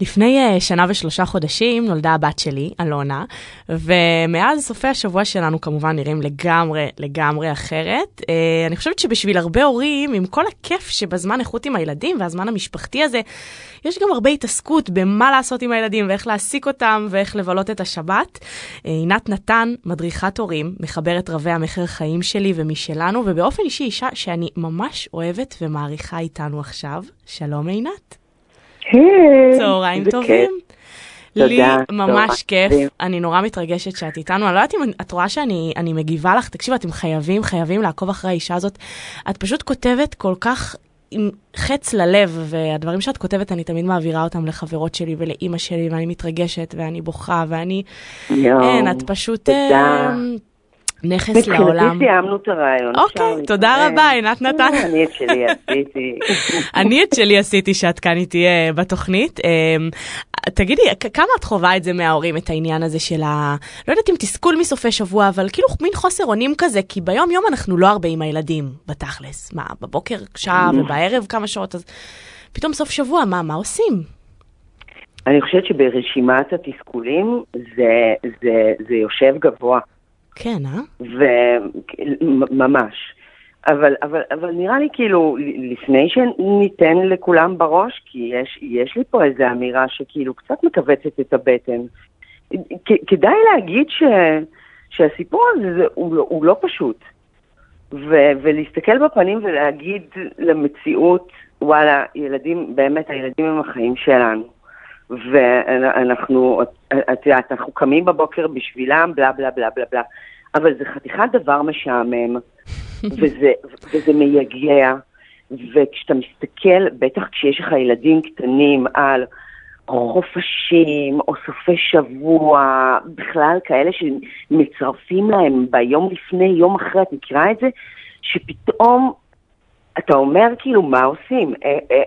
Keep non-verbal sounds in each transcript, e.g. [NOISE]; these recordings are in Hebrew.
לפני uh, שנה ושלושה חודשים נולדה הבת שלי, אלונה, ומאז סופי השבוע שלנו כמובן נראים לגמרי, לגמרי אחרת. Uh, אני חושבת שבשביל הרבה הורים, עם כל הכיף שבזמן איכות עם הילדים והזמן המשפחתי הזה, יש גם הרבה התעסקות במה לעשות עם הילדים ואיך להעסיק אותם ואיך לבלות את השבת. Uh, עינת נתן, מדריכת הורים, מחברת רבי המכר חיים שלי ומשלנו, ובאופן אישי אישה שאני ממש אוהבת ומעריכה איתנו עכשיו. שלום עינת. צהריים טובים. לי ממש כיף, אני נורא מתרגשת שאת איתנו, אני לא יודעת אם את רואה שאני מגיבה לך, תקשיבו, אתם חייבים, חייבים לעקוב אחרי האישה הזאת. את פשוט כותבת כל כך עם חץ ללב, והדברים שאת כותבת, אני תמיד מעבירה אותם לחברות שלי ולאימא שלי, ואני מתרגשת, ואני בוכה, ואני... אין, את פשוט... תודה. נכס לעולם. מבחינתי סיימנו את הרעיון. אוקיי, תודה רבה, עינת נתן. אני את שלי עשיתי. [LAUGHS] אני את שלי עשיתי שאת כאן איתי בתוכנית. תגידי, כמה את חווה את זה מההורים, את העניין הזה של ה... לא יודעת אם תסכול מסופי שבוע, אבל כאילו מין חוסר אונים כזה, כי ביום יום אנחנו לא הרבה עם הילדים, בתכלס. מה, בבוקר שעה ובערב כמה שעות, אז פתאום סוף שבוע, מה, מה עושים? אני חושבת שברשימת התסכולים זה, זה, זה יושב גבוה. כן, אה? וממש. אבל, אבל, אבל נראה לי כאילו, לפני שניתן לכולם בראש, כי יש, יש לי פה איזו אמירה שכאילו קצת מכווצת את הבטן, כדאי להגיד ש, שהסיפור הזה זה, הוא, לא, הוא לא פשוט. ו, ולהסתכל בפנים ולהגיד למציאות, וואלה, ילדים, באמת, הילדים הם החיים שלנו. ואנחנו, את יודעת, אנחנו קמים בבוקר בשבילם, בלה בלה בלה בלה בלה. אבל זה חתיכת דבר משעמם, [LAUGHS] וזה, וזה מייגע, וכשאתה מסתכל, בטח כשיש לך ילדים קטנים על חופשים או סופי שבוע, בכלל כאלה שמצרפים להם ביום לפני, יום אחרי, את מכירה את זה? שפתאום אתה אומר כאילו, מה עושים?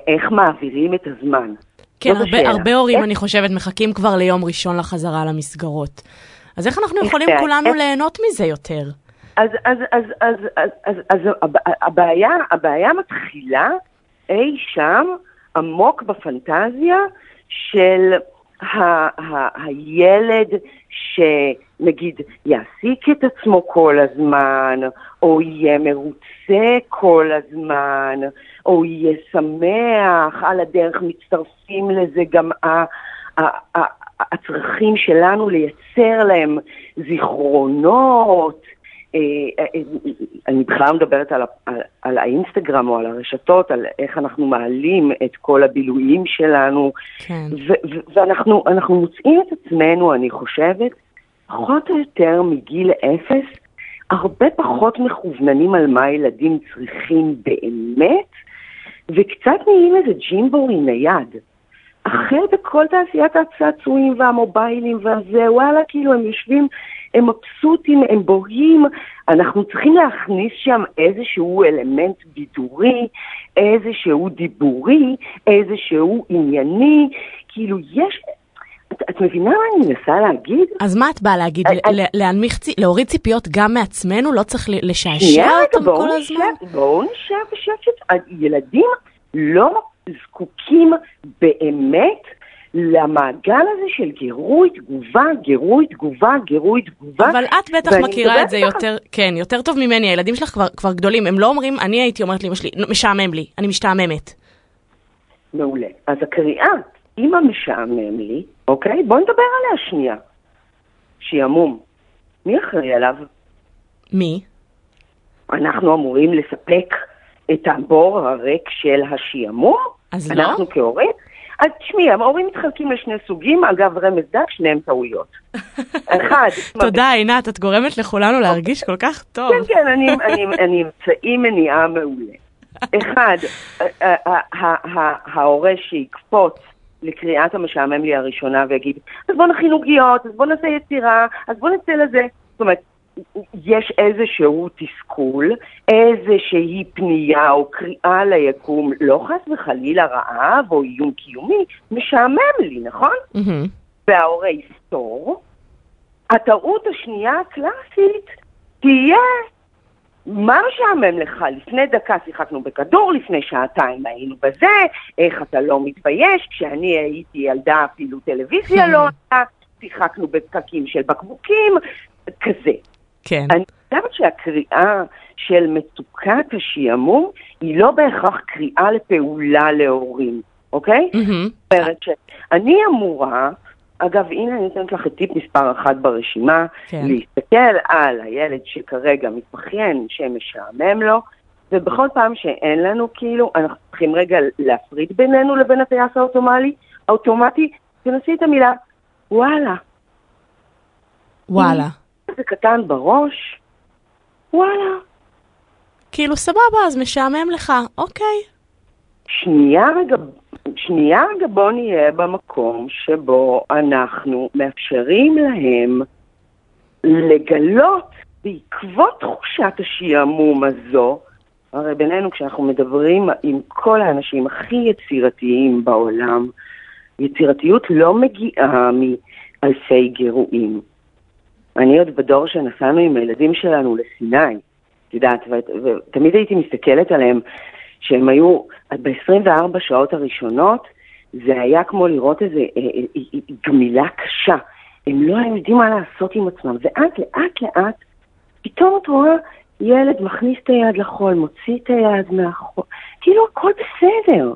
איך מעבירים את הזמן? כן, הרבה, הרבה הורים, אני חושבת, מחכים כבר ליום ראשון לחזרה למסגרות. אז איך אנחנו יכולים כולנו ליהנות מזה יותר? אז, אז, אז, אז, אז, אז, אז הבעיה, הבעיה מתחילה אי שם עמוק בפנטזיה של ה, ה, הילד שנגיד יעסיק את עצמו כל הזמן, או יהיה מרוצה כל הזמן, או יהיה שמח, על הדרך מצטרפים לזה גם ה... הצרכים שלנו לייצר להם זיכרונות. אה, אה, אני בכלל מדברת על, על, על האינסטגרם או על הרשתות, על איך אנחנו מעלים את כל הבילויים שלנו. כן. ו- ואנחנו מוצאים את עצמנו, אני חושבת, פחות או יותר מגיל אפס, הרבה פחות מכווננים על מה ילדים צריכים באמת, וקצת נהיים איזה ג'ימבורי נייד. אחר בכל תעשיית הצעצועים והמוביילים והזה, וואלה, כאילו הם יושבים, הם מבסוטים, הם בוהים, אנחנו צריכים להכניס שם איזשהו אלמנט בידורי, איזשהו דיבורי, איזשהו ענייני, כאילו יש... את, את מבינה מה אני מנסה להגיד? אז מה את באה להגיד? I, להנמיך, להוריד ציפיות גם מעצמנו? לא צריך לשעשע אותם כל הזמן? בואו נשב בשקט. ילדים לא זקוקים באמת למעגל הזה של גירוי תגובה, גירוי תגובה, גירוי תגובה. אבל את בטח מכירה את זה יותר, כן, יותר טוב ממני, הילדים שלך כבר, כבר גדולים, הם לא אומרים, אני הייתי אומרת לאמא שלי, משעמם לי, אני משתעממת. מעולה. אז הקריאה, אמא משעמם לי, אוקיי? בוא נדבר עליה שנייה. שעמום. מי אחראי עליו? מי? אנחנו אמורים לספק את הבור הריק של השעמום? אז לא? אנחנו כהורים? אז תשמעי, ההורים מתחלקים לשני סוגים, אגב, רמז דק, שניהם טעויות. [LAUGHS] אחד... תודה, עינת, את גורמת לכולנו להרגיש כל כך טוב. כן, כן, אני [LAUGHS] אמצעי מניעה מעולה. אחד, ההורה שיקפוץ לקריאת המשעמם לי הראשונה ויגיד, אז בוא נכין עוגיות, אז בוא נעשה יצירה, אז בוא נצא לזה. זאת אומרת, יש איזשהו תסכול, איזושהי פנייה או קריאה ליקום, לא חס וחלילה רעב או איום קיומי, משעמם לי, נכון? Mm-hmm. וההורה יסתור. הטעות השנייה הקלאסית תהיה מה משעמם לך? לפני דקה שיחקנו בכדור, לפני שעתיים היינו בזה, איך אתה לא מתבייש? כשאני הייתי ילדה אפילו טלוויזיה לא הייתה, שיחקנו בפקקים של בקבוקים, כזה. כן. אני חושבת שהקריאה של מצוקת השעמום היא לא בהכרח קריאה לפעולה להורים, אוקיי? זאת אומרת שאני אמורה... אגב, הנה אני נותנת לך את טיפ מספר אחת ברשימה, כן. להסתכל על הילד שכרגע מתבכיין שמשעמם לו, ובכל פעם שאין לנו, כאילו, אנחנו צריכים רגע להפריד בינינו לבין הטייס האוטומטי, האוטומטי, תנסי את המילה וואלה. וואלה. זה קטן בראש, וואלה. כאילו סבבה, אז משעמם לך, אוקיי. שנייה רגע, שנייה רגע בוא נהיה במקום שבו אנחנו מאפשרים להם לגלות בעקבות תחושת השעמום הזו, הרי בינינו כשאנחנו מדברים עם כל האנשים הכי יצירתיים בעולם, יצירתיות לא מגיעה מאלפי גירויים. אני עוד בדור שנסענו עם הילדים שלנו לסיני, את יודעת, ותמיד הייתי מסתכלת עליהם שהם היו, ב-24 שעות הראשונות, זה היה כמו לראות איזו אה, אה, גמילה קשה. הם לא היו יודעים מה לעשות עם עצמם, ואז לאט לאט, פתאום את רואה ילד מכניס את היד לחול, מוציא את היד מהחול, כאילו הכל בסדר.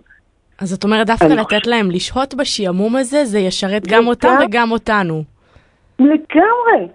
אז את אומרת דווקא לתת חושב... להם לשהות בשעמום הזה, זה ישרת גם אותם וגם אותנו. לגמרי.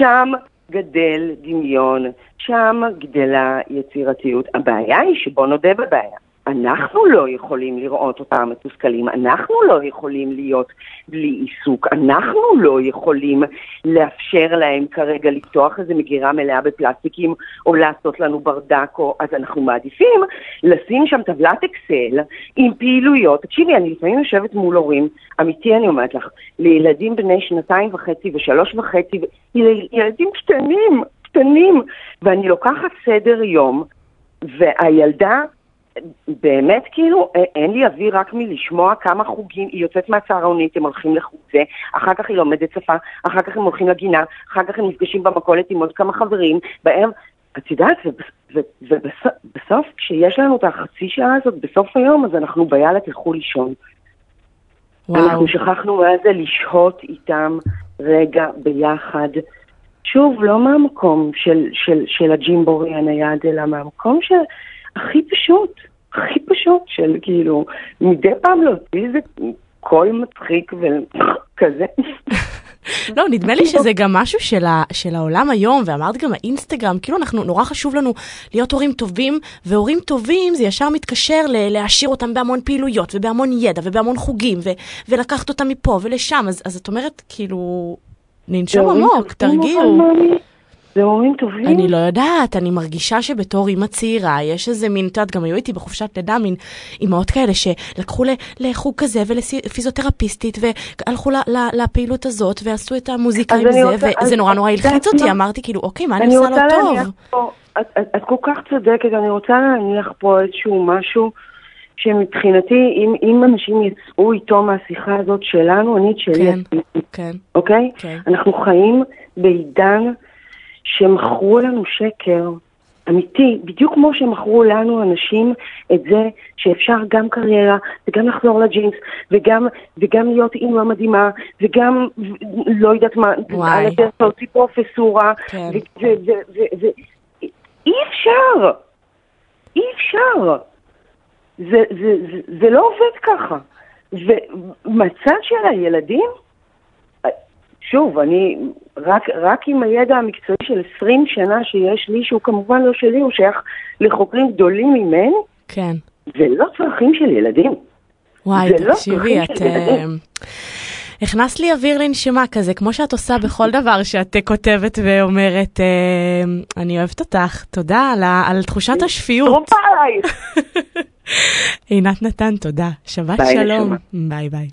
שם גדל דמיון, שם גדלה יצירתיות. הבעיה היא שבוא נודה בבעיה. אנחנו לא יכולים לראות אותם מתוסכלים, אנחנו לא יכולים להיות בלי עיסוק, אנחנו לא יכולים לאפשר להם כרגע לפתוח איזה מגירה מלאה בפלסטיקים או לעשות לנו ברדק, או... אז אנחנו מעדיפים לשים שם טבלת אקסל עם פעילויות. תקשיבי, אני לפעמים יושבת מול הורים, אמיתי אני אומרת לך, לילדים בני שנתיים וחצי ושלוש וחצי, ילדים קטנים, קטנים, ואני לוקחת סדר יום, והילדה באמת כאילו, אין לי אוויר רק מלשמוע כמה חוגים, היא יוצאת מהצהרונית, הם הולכים לחוג זה, אחר כך היא לומדת שפה, אחר כך הם הולכים לגינה, אחר כך הם נפגשים במכולת עם עוד כמה חברים, בערב, את יודעת, ובסוף, כשיש לנו את החצי שעה הזאת, בסוף היום, אז אנחנו ביאללה תלכו לישון. וואו. אנחנו שכחנו מה זה לשהות איתם רגע ביחד. שוב, לא מהמקום של, של, של הג'ימבורי הנייד, אלא מהמקום של... הכי פשוט, הכי פשוט של כאילו, מדי פעם להוציא איזה קול מצחיק וכזה. [LAUGHS] לא, נדמה לי שזה גם משהו של, ה, של העולם היום, ואמרת גם האינסטגרם, כאילו אנחנו, נורא חשוב לנו להיות הורים טובים, והורים טובים זה ישר מתקשר ל- להעשיר אותם בהמון פעילויות, ובהמון ידע, ובהמון חוגים, ו- ולקחת אותם מפה ולשם, אז, אז את אומרת, כאילו, ננשום עמוק, תרגיעו. זה הורים טובים? אני לא יודעת, אני מרגישה שבתור אימא צעירה, יש איזה מין, את יודעת, גם היו איתי בחופשת לידה, מין אימהות כאלה שלקחו לחוג כזה ולפיזיותרפיסטית, והלכו לפעילות הזאת, ועשו את המוזיקה עם זה, רוצה, וזה נורא נורא הלחיץ אותי, אמרתי כאילו, אוקיי, מה אני עושה לא טוב? פה, את, את, את כל כך צודקת, אני רוצה להניח פה איזשהו משהו. שמבחינתי, אם, אם אנשים יצאו איתו מהשיחה הזאת שלנו, אני את שלי כן, כן. אוקיי? כן. אנחנו חיים בעידן שמכרו לנו שקר אמיתי, בדיוק כמו שמכרו לנו אנשים את זה שאפשר גם קריירה וגם לחזור לג'ינס וגם, וגם להיות אימא מדהימה וגם לא יודעת מה, על הדרך להוציא פרופסורה. כן. אי אפשר, אי אפשר, זה, זה, זה, זה לא עובד ככה. ומצד של הילדים, שוב, אני רק, רק עם הידע המקצועי של 20 שנה שיש לי, שהוא כמובן לא שלי, הוא שייך לחוקרים גדולים ממני. כן. זה לא צרכים של ילדים. וואי, לא תקשיבי, לא את... אה, הכנסת לי אוויר לנשימה כזה, כמו שאת עושה בכל דבר שאת כותבת ואומרת, אה, אני אוהבת אותך, תודה על, על תחושת השפיות. [LAUGHS] עינת נתן, תודה. שבת שלום. ביי ביי.